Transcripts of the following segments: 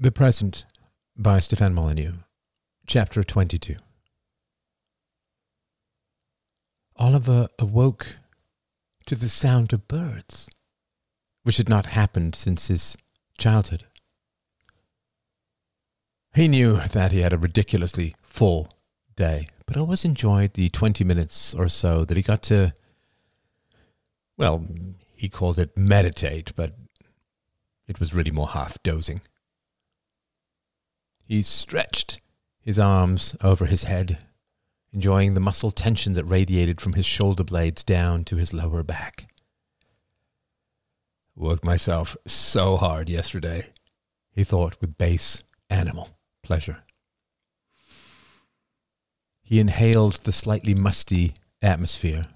The Present by Stefan Molyneux, Chapter 22. Oliver awoke to the sound of birds, which had not happened since his childhood. He knew that he had a ridiculously full day, but always enjoyed the 20 minutes or so that he got to, well, he called it meditate, but it was really more half dozing. He stretched his arms over his head, enjoying the muscle tension that radiated from his shoulder blades down to his lower back. Worked myself so hard yesterday, he thought with base animal pleasure. He inhaled the slightly musty atmosphere,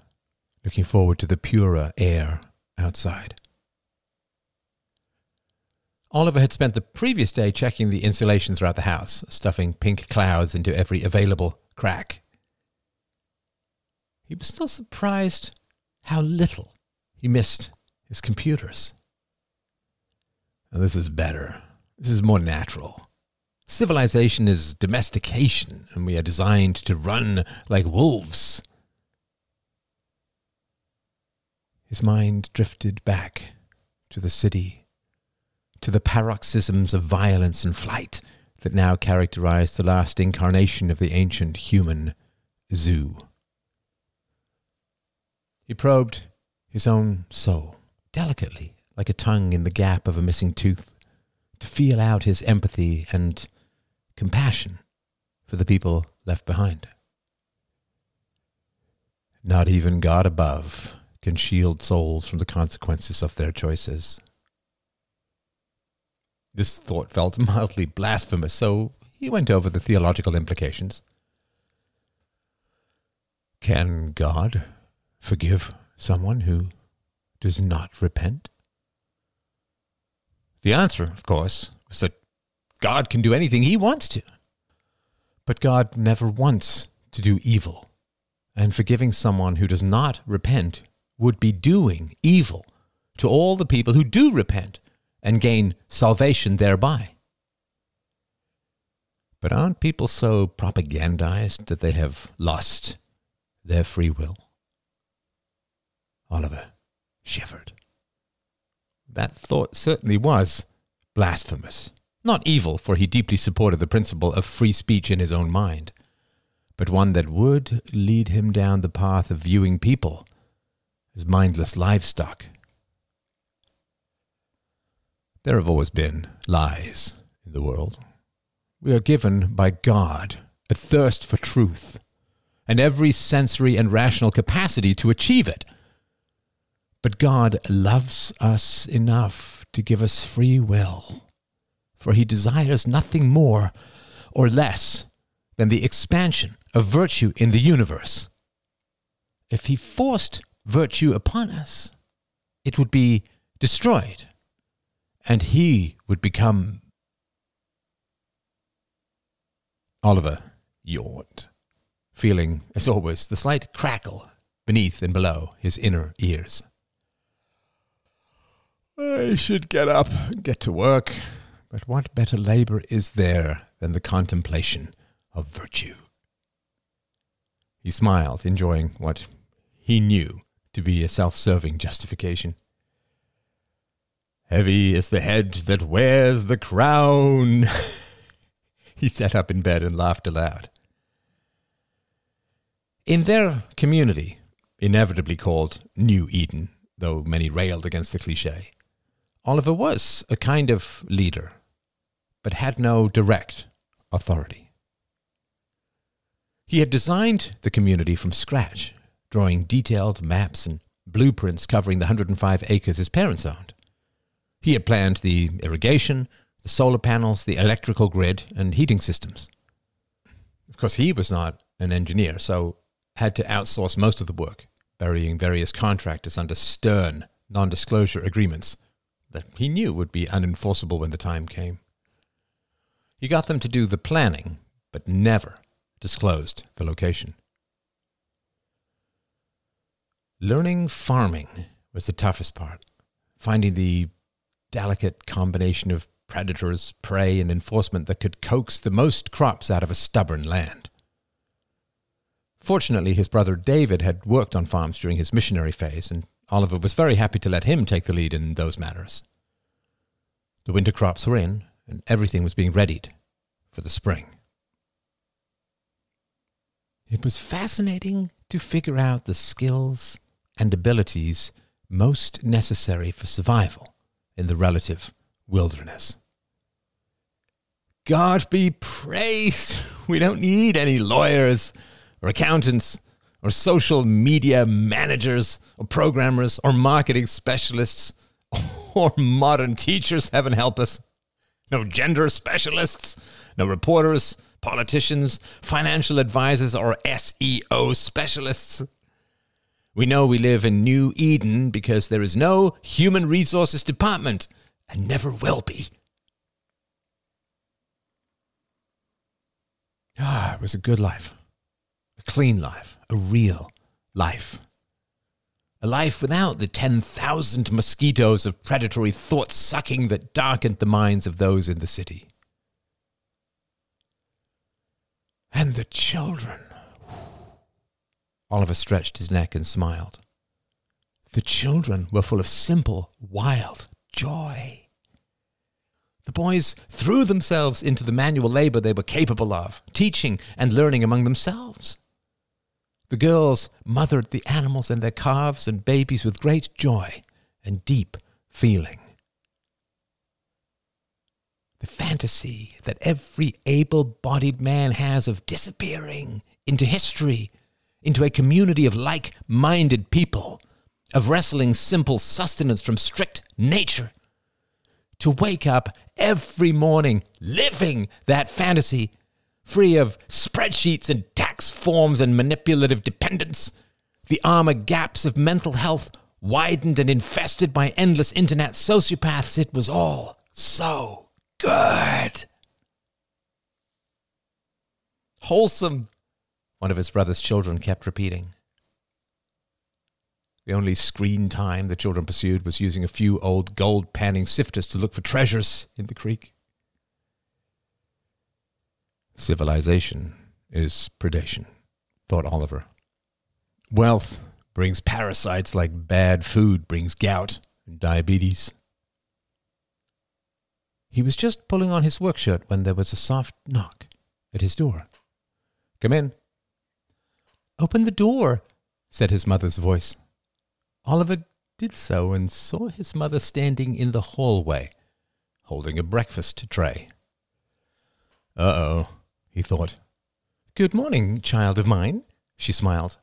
looking forward to the purer air outside. Oliver had spent the previous day checking the insulation throughout the house, stuffing pink clouds into every available crack. He was still surprised how little he missed his computers. This is better. This is more natural. Civilization is domestication, and we are designed to run like wolves. His mind drifted back to the city to the paroxysms of violence and flight that now characterized the last incarnation of the ancient human zoo. He probed his own soul delicately, like a tongue in the gap of a missing tooth, to feel out his empathy and compassion for the people left behind. Not even God above can shield souls from the consequences of their choices. This thought felt mildly blasphemous, so he went over the theological implications. Can God forgive someone who does not repent? The answer, of course, was that God can do anything he wants to. But God never wants to do evil, and forgiving someone who does not repent would be doing evil to all the people who do repent and gain salvation thereby. But aren't people so propagandized that they have lost their free will? Oliver shivered. That thought certainly was blasphemous. Not evil, for he deeply supported the principle of free speech in his own mind, but one that would lead him down the path of viewing people as mindless livestock there have always been lies in the world. We are given by God a thirst for truth and every sensory and rational capacity to achieve it. But God loves us enough to give us free will, for he desires nothing more or less than the expansion of virtue in the universe. If he forced virtue upon us, it would be destroyed and he would become. Oliver yawned, feeling, as always, the slight crackle beneath and below his inner ears. I should get up and get to work, but what better labor is there than the contemplation of virtue? He smiled, enjoying what he knew to be a self serving justification. Heavy is the head that wears the crown. he sat up in bed and laughed aloud. In their community, inevitably called New Eden, though many railed against the cliche, Oliver was a kind of leader, but had no direct authority. He had designed the community from scratch, drawing detailed maps and blueprints covering the 105 acres his parents owned. He had planned the irrigation, the solar panels, the electrical grid, and heating systems. Of course, he was not an engineer, so had to outsource most of the work, burying various contractors under stern non disclosure agreements that he knew would be unenforceable when the time came. He got them to do the planning, but never disclosed the location. Learning farming was the toughest part, finding the delicate combination of predators, prey, and enforcement that could coax the most crops out of a stubborn land. Fortunately, his brother David had worked on farms during his missionary phase, and Oliver was very happy to let him take the lead in those matters. The winter crops were in, and everything was being readied for the spring. It was fascinating to figure out the skills and abilities most necessary for survival in the relative wilderness. God be praised! We don't need any lawyers or accountants or social media managers or programmers or marketing specialists or modern teachers, heaven help us. No gender specialists, no reporters, politicians, financial advisors, or SEO specialists. We know we live in New Eden because there is no human resources department and never will be. Ah, it was a good life, a clean life, a real life. A life without the 10,000 mosquitoes of predatory thought sucking that darkened the minds of those in the city. And the children. Oliver stretched his neck and smiled. The children were full of simple, wild joy. The boys threw themselves into the manual labor they were capable of, teaching and learning among themselves. The girls mothered the animals and their calves and babies with great joy and deep feeling. The fantasy that every able bodied man has of disappearing into history into a community of like minded people, of wrestling simple sustenance from strict nature. To wake up every morning living that fantasy, free of spreadsheets and tax forms and manipulative dependence, the armor gaps of mental health widened and infested by endless internet sociopaths, it was all so good. Wholesome one of his brother's children kept repeating. The only screen time the children pursued was using a few old gold panning sifters to look for treasures in the creek. Civilization is predation, thought Oliver. Wealth brings parasites like bad food brings gout and diabetes. He was just pulling on his work shirt when there was a soft knock at his door. Come in, Open the door, said his mother's voice. Oliver did so and saw his mother standing in the hallway, holding a breakfast tray. Uh oh, he thought. Good morning, child of mine, she smiled.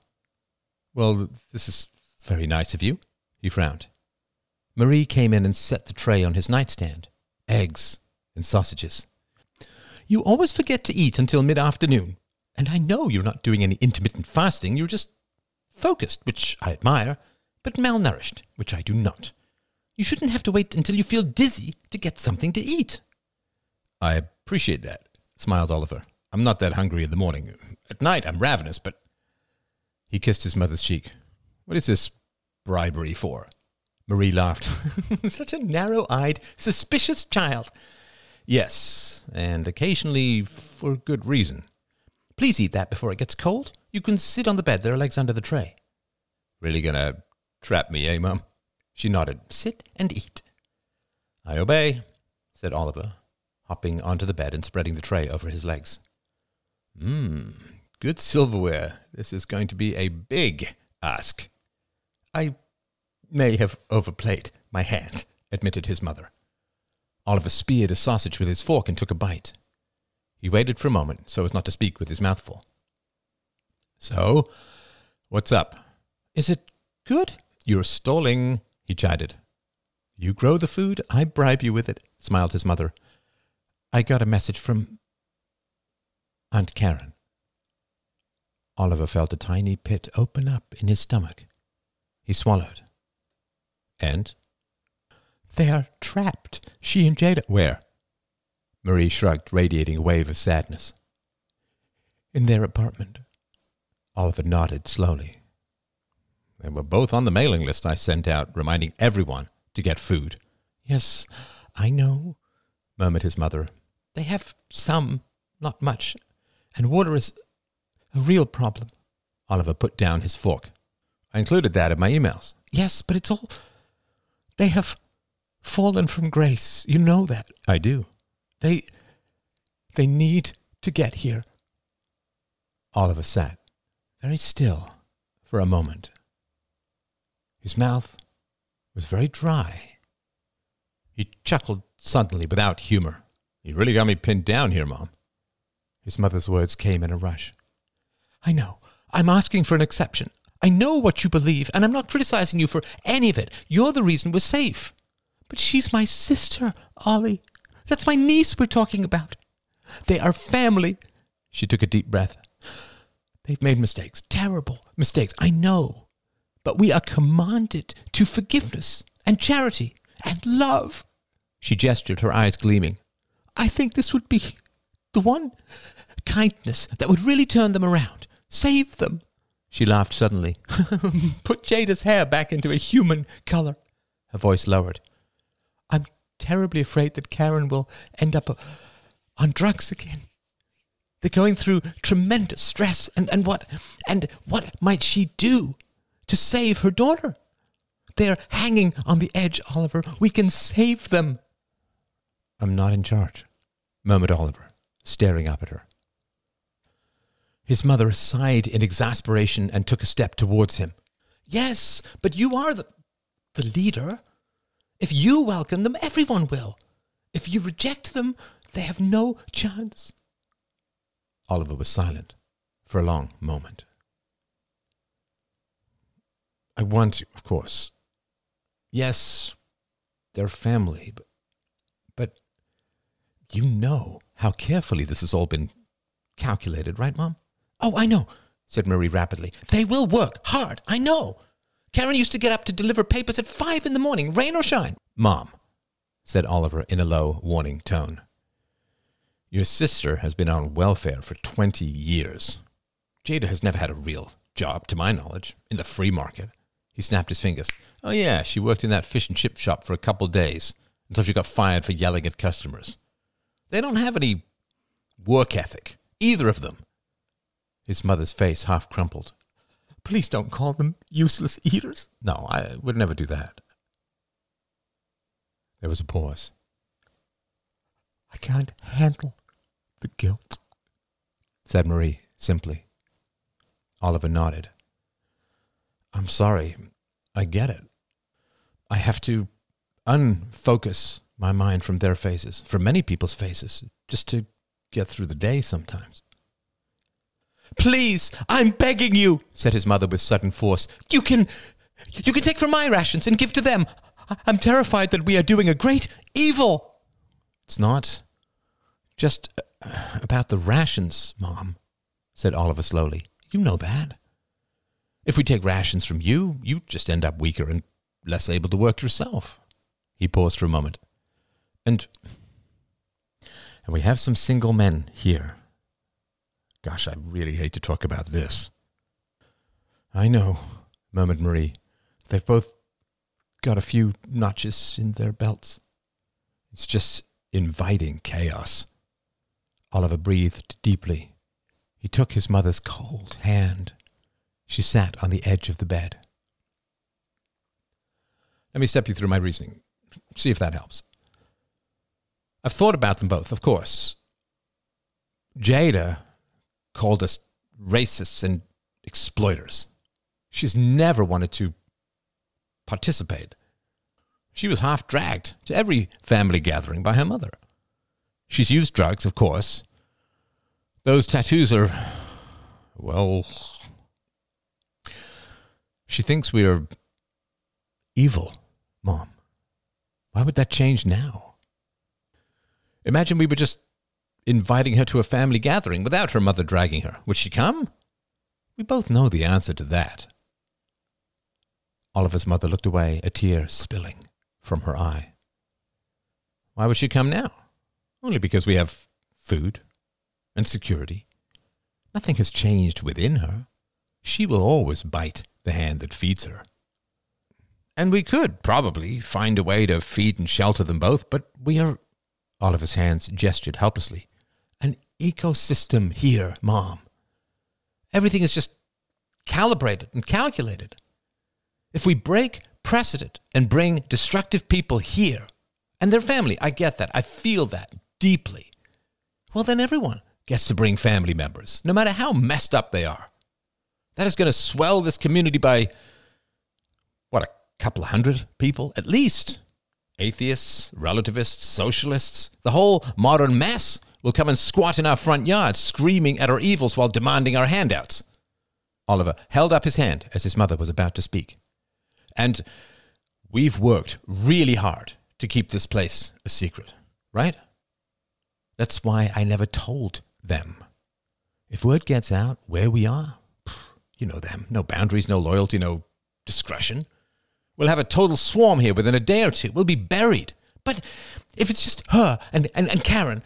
Well, this is very nice of you, he frowned. Marie came in and set the tray on his nightstand eggs and sausages. You always forget to eat until mid afternoon, and I know you're not doing any intermittent fasting, you're just focused, which I admire, but malnourished, which I do not. You shouldn't have to wait until you feel dizzy to get something to eat. I appreciate that, smiled Oliver. I'm not that hungry in the morning. At night, I'm ravenous, but. He kissed his mother's cheek. What is this bribery for? Marie laughed. Such a narrow eyed, suspicious child. Yes, and occasionally for good reason. Please eat that before it gets cold. You can sit on the bed. There are legs under the tray. Really gonna trap me, eh, Mum? She nodded. Sit and eat. I obey, said Oliver, hopping onto the bed and spreading the tray over his legs. Mmm, good silverware. This is going to be a big ask. I may have overplayed my hand, admitted his mother. Oliver speared a sausage with his fork and took a bite. He waited for a moment so as not to speak with his mouth full. So, what's up? Is it good? You're stalling, he chided. You grow the food, I bribe you with it, smiled his mother. I got a message from Aunt Karen. Oliver felt a tiny pit open up in his stomach. He swallowed. And? They are trapped, she and Jada. Where? Marie shrugged, radiating a wave of sadness. In their apartment. Oliver nodded slowly. They were both on the mailing list I sent out, reminding everyone to get food. Yes, I know, murmured his mother. They have some, not much, and water is a real problem. Oliver put down his fork. I included that in my emails. Yes, but it's all. They have fallen from grace. You know that. I do. They. They need to get here. Oliver sat very still for a moment. His mouth was very dry. He chuckled suddenly without humor. You really got me pinned down here, Mom. His mother's words came in a rush. I know. I'm asking for an exception. I know what you believe, and I'm not criticizing you for any of it. You're the reason we're safe. But she's my sister, Ollie. That's my niece we're talking about. They are family. She took a deep breath. They've made mistakes, terrible mistakes, I know. But we are commanded to forgiveness and charity and love. She gestured, her eyes gleaming. I think this would be the one kindness that would really turn them around, save them. She laughed suddenly. Put Jada's hair back into a human color. Her voice lowered. Terribly afraid that Karen will end up on drugs again. They're going through tremendous stress, and, and what and what might she do to save her daughter? They're hanging on the edge, Oliver. We can save them. I'm not in charge, murmured Oliver, staring up at her. His mother sighed in exasperation and took a step towards him. Yes, but you are the, the leader. If you welcome them, everyone will. If you reject them, they have no chance. Oliver was silent for a long moment. I want to, of course. Yes, they're family, but, but you know how carefully this has all been calculated, right, Mom? Oh, I know, said Marie rapidly. They will work hard, I know. Karen used to get up to deliver papers at five in the morning, rain or shine. Mom, said Oliver in a low, warning tone. Your sister has been on welfare for 20 years. Jada has never had a real job, to my knowledge, in the free market. He snapped his fingers. Oh, yeah, she worked in that fish and chip shop for a couple days until she got fired for yelling at customers. They don't have any work ethic, either of them. His mother's face half crumpled. Please don't call them useless eaters. No, I would never do that. There was a pause. I can't handle the guilt, said Marie simply. Oliver nodded. I'm sorry. I get it. I have to unfocus my mind from their faces, from many people's faces, just to get through the day sometimes. Please, I'm begging you, said his mother with sudden force. You can you can take from my rations and give to them. I'm terrified that we are doing a great evil. It's not just uh, about the rations, Mom, said Oliver slowly. You know that. If we take rations from you, you just end up weaker and less able to work yourself. He paused for a moment. And and we have some single men here Gosh, I really hate to talk about this. I know, murmured Marie. They've both got a few notches in their belts. It's just inviting chaos. Oliver breathed deeply. He took his mother's cold hand. She sat on the edge of the bed. Let me step you through my reasoning. See if that helps. I've thought about them both, of course. Jada called us racists and exploiters. She's never wanted to participate. She was half dragged to every family gathering by her mother. She's used drugs, of course. Those tattoos are, well, she thinks we are evil, Mom. Why would that change now? Imagine we were just inviting her to a family gathering without her mother dragging her. Would she come? We both know the answer to that. Oliver's mother looked away, a tear spilling from her eye. Why would she come now? Only because we have food and security. Nothing has changed within her. She will always bite the hand that feeds her. And we could probably find a way to feed and shelter them both, but we are Oliver's hands gestured helplessly. Ecosystem here, Mom. Everything is just calibrated and calculated. If we break precedent and bring destructive people here and their family, I get that. I feel that deeply. Well, then everyone gets to bring family members, no matter how messed up they are. That is going to swell this community by, what, a couple hundred people at least. Atheists, relativists, socialists, the whole modern mess will come and squat in our front yard, screaming at our evils while demanding our handouts. Oliver held up his hand as his mother was about to speak. And we've worked really hard to keep this place a secret, right? That's why I never told them. If word gets out where we are, you know them. No boundaries, no loyalty, no discretion. We'll have a total swarm here within a day or two. We'll be buried. But if it's just her and, and, and Karen,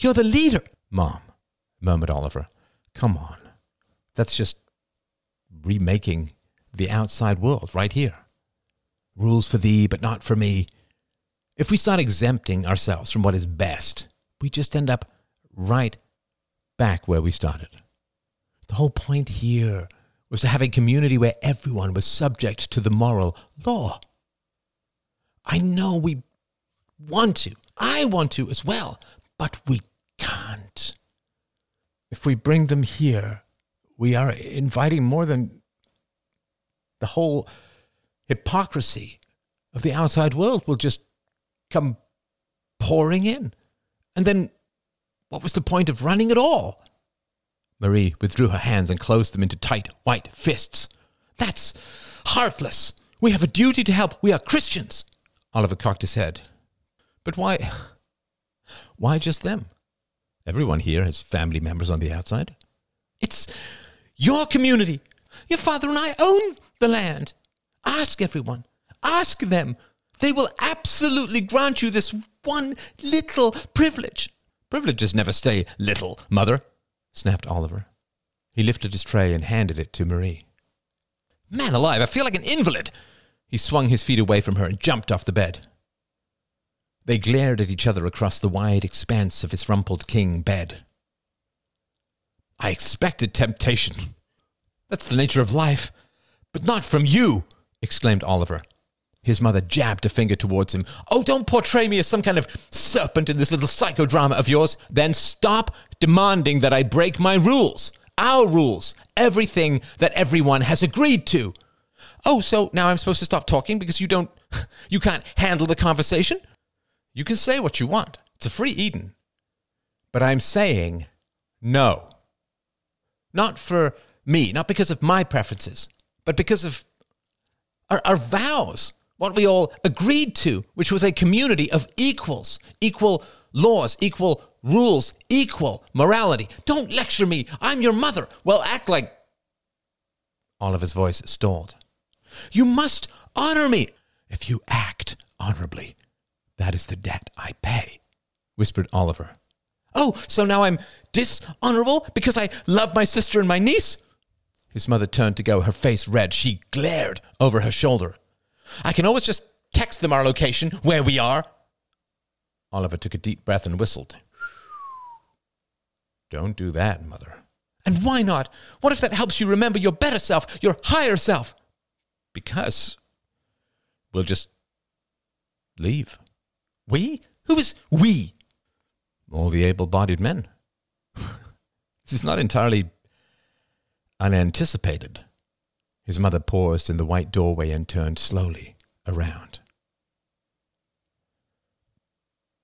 you're the leader. Mom, murmured Oliver, come on. That's just remaking the outside world right here. Rules for thee, but not for me. If we start exempting ourselves from what is best, we just end up right back where we started. The whole point here was to have a community where everyone was subject to the moral law. I know we want to. I want to as well, but we can't. If we bring them here, we are inviting more than the whole hypocrisy of the outside world will just come pouring in. And then what was the point of running at all? Marie withdrew her hands and closed them into tight white fists. That's heartless. We have a duty to help. We are Christians. Oliver cocked his head. But why? Why just them? Everyone here has family members on the outside. It's your community. Your father and I own the land. Ask everyone. Ask them. They will absolutely grant you this one little privilege. Privileges never stay little, mother, snapped Oliver. He lifted his tray and handed it to Marie. Man alive, I feel like an invalid. He swung his feet away from her and jumped off the bed. They glared at each other across the wide expanse of his rumpled king bed. I expected temptation. That's the nature of life. But not from you, exclaimed Oliver. His mother jabbed a finger towards him. Oh, don't portray me as some kind of serpent in this little psychodrama of yours. Then stop demanding that I break my rules. Our rules. Everything that everyone has agreed to. Oh, so now I'm supposed to stop talking because you don't. You can't handle the conversation? You can say what you want. It's a free Eden. But I'm saying no. Not for me, not because of my preferences, but because of our, our vows what we all agreed to, which was a community of equals, equal laws, equal rules, equal morality. Don't lecture me. I'm your mother. Well, act like. Oliver's voice stalled. You must honor me. If you act honorably, that is the debt I pay, whispered Oliver. Oh, so now I'm dishonorable because I love my sister and my niece? His mother turned to go, her face red. She glared over her shoulder. I can always just text them our location, where we are. Oliver took a deep breath and whistled. Don't do that, Mother. And why not? What if that helps you remember your better self, your higher self? Because we'll just leave. We? Who is we? All the able bodied men. this is not entirely unanticipated. His mother paused in the white doorway and turned slowly around.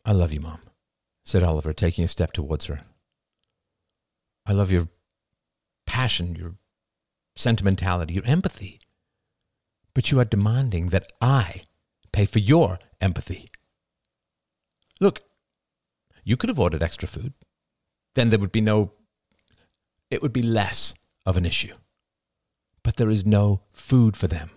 I love you, Mom, said Oliver, taking a step towards her. I love your passion, your sentimentality, your empathy. But you are demanding that I pay for your empathy. Look, you could have ordered extra food. Then there would be no, it would be less of an issue but there is no food for them.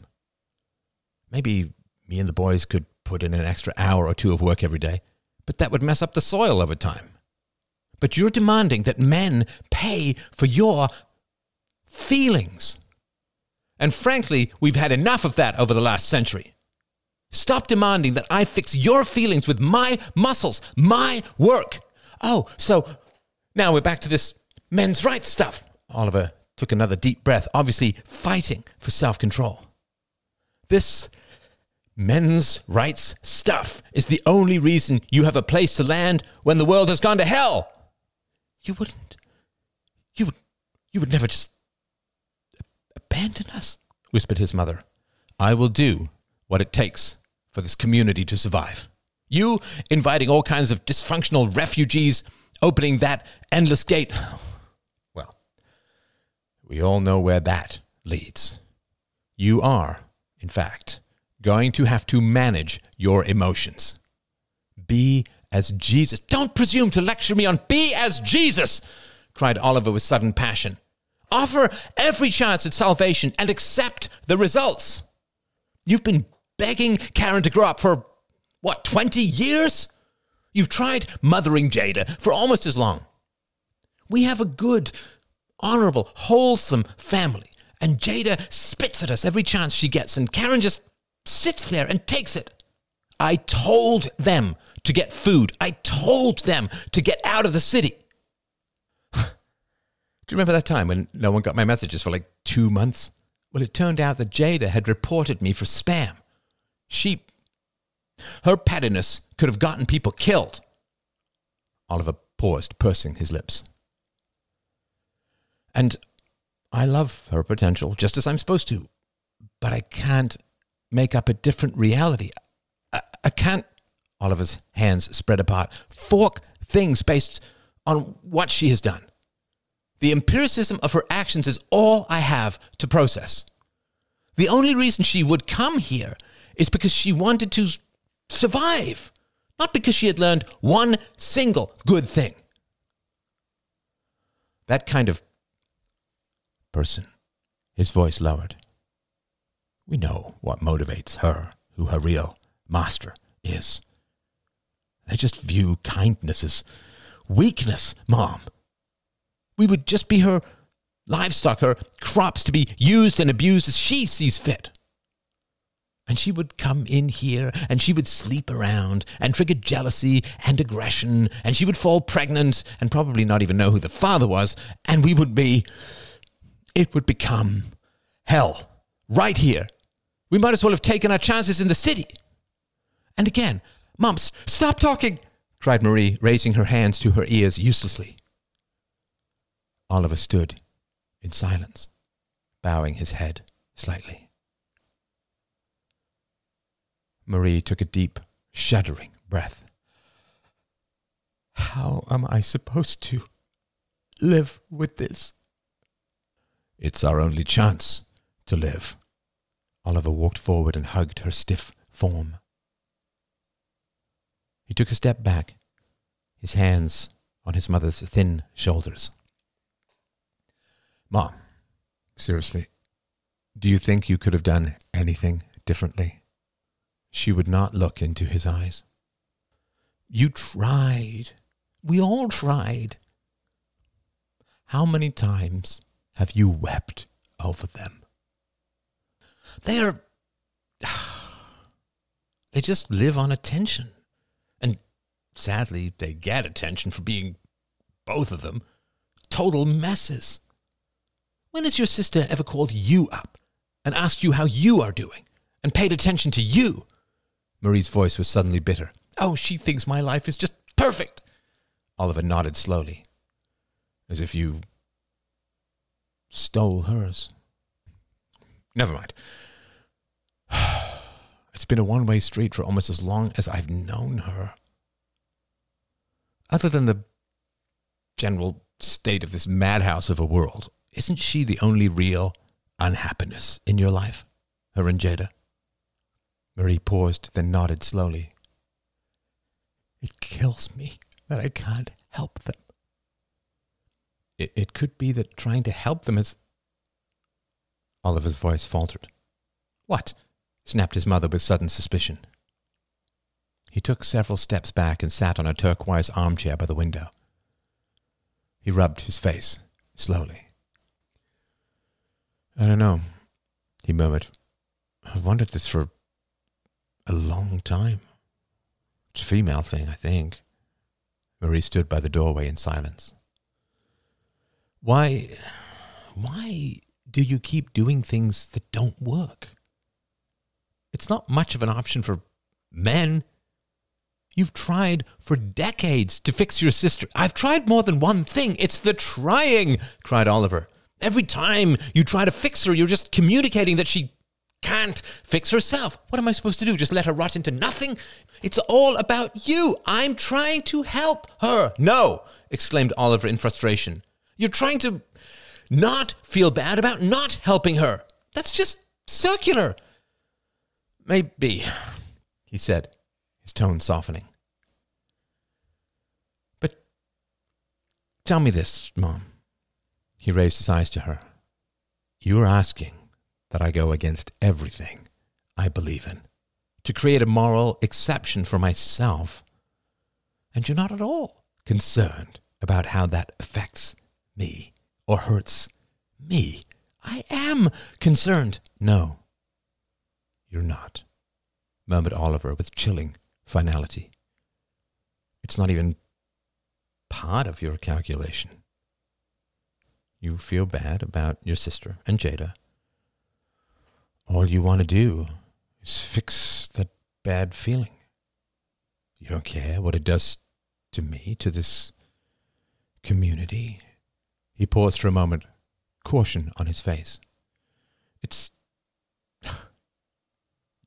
Maybe me and the boys could put in an extra hour or two of work every day, but that would mess up the soil over time. But you're demanding that men pay for your feelings. And frankly, we've had enough of that over the last century. Stop demanding that I fix your feelings with my muscles, my work. Oh, so now we're back to this men's rights stuff. Oliver took another deep breath, obviously fighting for self control. This men's rights stuff is the only reason you have a place to land when the world has gone to hell. You wouldn't. You would. You would never just abandon us, whispered his mother. I will do what it takes for this community to survive. You inviting all kinds of dysfunctional refugees, opening that endless gate. Well, we all know where that leads. You are, in fact, going to have to manage your emotions. Be as Jesus. Don't presume to lecture me on be as Jesus, cried Oliver with sudden passion. Offer every chance at salvation and accept the results. You've been begging Karen to grow up for, what, 20 years? You've tried mothering Jada for almost as long. We have a good, honorable, wholesome family, and Jada spits at us every chance she gets, and Karen just sits there and takes it. I told them to get food. I told them to get out of the city. Do you remember that time when no one got my messages for like two months? Well, it turned out that Jada had reported me for spam. She. Her pettiness could have gotten people killed. Oliver paused, pursing his lips. And I love her potential, just as I'm supposed to, but I can't make up a different reality. I, I can't, Oliver's hands spread apart, fork things based on what she has done. The empiricism of her actions is all I have to process. The only reason she would come here is because she wanted to survive, not because she had learned one single good thing. That kind of person, his voice lowered. We know what motivates her, who her real master is. They just view kindness as weakness, Mom. We would just be her livestock, her crops to be used and abused as she sees fit. And she would come in here and she would sleep around and trigger jealousy and aggression and she would fall pregnant and probably not even know who the father was. And we would be, it would become hell right here. We might as well have taken our chances in the city. And again, Mumps, stop talking, cried Marie, raising her hands to her ears uselessly. Oliver stood in silence, bowing his head slightly. Marie took a deep, shuddering breath. How am I supposed to live with this? It's our only chance to live. Oliver walked forward and hugged her stiff form. He took a step back, his hands on his mother's thin shoulders. Mom, seriously, do you think you could have done anything differently? She would not look into his eyes. You tried. We all tried. How many times have you wept over them? They're. They just live on attention. And sadly, they get attention for being, both of them, total messes. When has your sister ever called you up and asked you how you are doing and paid attention to you? Marie's voice was suddenly bitter. Oh, she thinks my life is just perfect. Oliver nodded slowly, as if you stole hers. Never mind. It's been a one way street for almost as long as I've known her. Other than the general state of this madhouse of a world, isn't she the only real unhappiness in your life? Her and Jada? Marie paused, then nodded slowly. It kills me that I can't help them. It, it could be that trying to help them is. Oliver's voice faltered. What? snapped his mother with sudden suspicion. He took several steps back and sat on a turquoise armchair by the window. He rubbed his face slowly. I don't know, he murmured. I've wanted this for a long time. It's a female thing, I think. Marie stood by the doorway in silence. Why, why do you keep doing things that don't work? It's not much of an option for men. You've tried for decades to fix your sister. I've tried more than one thing. It's the trying, cried Oliver. Every time you try to fix her, you're just communicating that she can't fix herself. What am I supposed to do? Just let her rot into nothing? It's all about you. I'm trying to help her. No, exclaimed Oliver in frustration. You're trying to not feel bad about not helping her. That's just circular. Maybe, he said, his tone softening. But tell me this, Mom. He raised his eyes to her. You are asking that I go against everything I believe in, to create a moral exception for myself, and you're not at all concerned about how that affects me or hurts me. I am concerned. No, you're not, murmured Oliver with chilling finality. It's not even part of your calculation. You feel bad about your sister and Jada. All you want to do is fix that bad feeling. You don't care what it does to me, to this community. He paused for a moment, caution on his face. It's.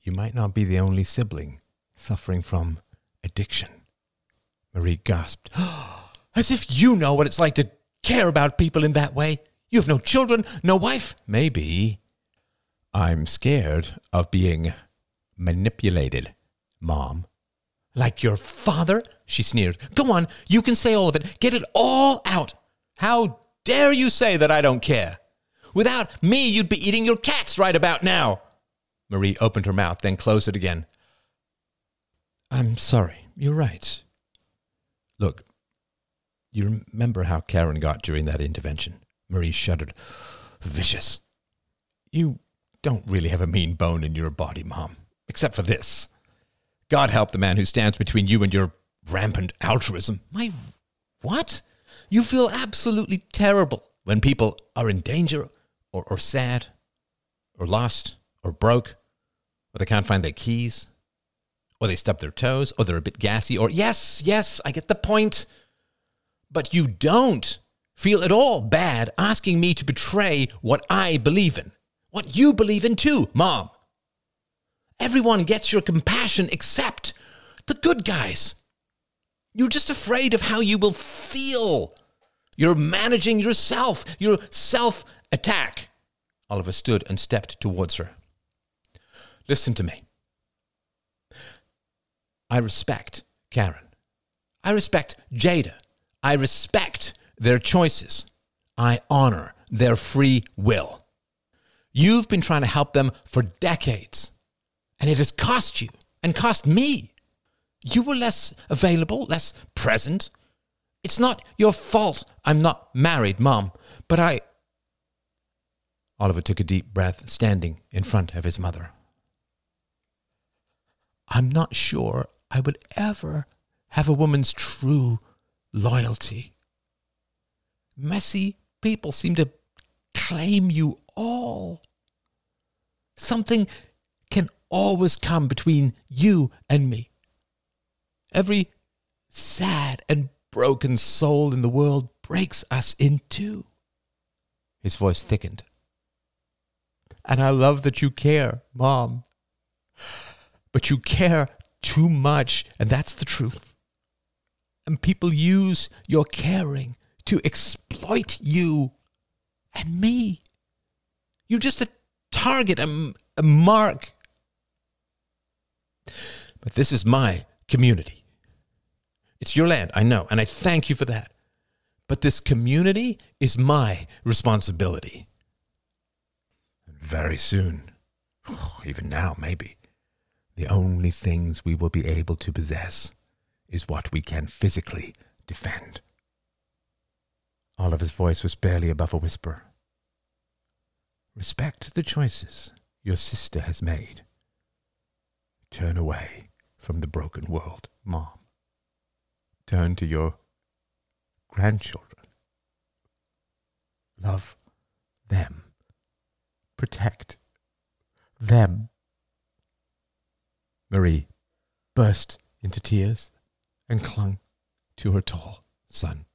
you might not be the only sibling suffering from addiction. Marie gasped. As if you know what it's like to care about people in that way. You have no children, no wife. Maybe. I'm scared of being manipulated, Mom. Like your father? She sneered. Go on, you can say all of it. Get it all out. How dare you say that I don't care? Without me, you'd be eating your cats right about now. Marie opened her mouth, then closed it again. I'm sorry. You're right. Look, you remember how Karen got during that intervention? Marie shuddered. Vicious. You don't really have a mean bone in your body, Mom, except for this. God help the man who stands between you and your rampant altruism. My what? You feel absolutely terrible when people are in danger or, or sad or lost or broke or they can't find their keys or they stub their toes or they're a bit gassy or yes, yes, I get the point. But you don't feel at all bad asking me to betray what I believe in, what you believe in too, Mom. Everyone gets your compassion except the good guys. You're just afraid of how you will feel you're managing yourself, your self attack. Oliver stood and stepped towards her. Listen to me. I respect Karen. I respect Jada. I respect their choices. I honor their free will. You've been trying to help them for decades, and it has cost you and cost me. You were less available, less present, it's not your fault I'm not married, Mom, but I. Oliver took a deep breath, standing in front of his mother. I'm not sure I would ever have a woman's true loyalty. Messy people seem to claim you all. Something can always come between you and me. Every sad and broken soul in the world breaks us in two. His voice thickened. And I love that you care, Mom. But you care too much, and that's the truth. And people use your caring to exploit you and me. You're just a target, a, a mark. But this is my community. It's your land, I know, and I thank you for that. But this community is my responsibility. Very soon, even now, maybe, the only things we will be able to possess is what we can physically defend. Oliver's voice was barely above a whisper. Respect the choices your sister has made. Turn away from the broken world, Mom. Turn to your grandchildren. Love them. Protect them. Marie burst into tears and clung to her tall son.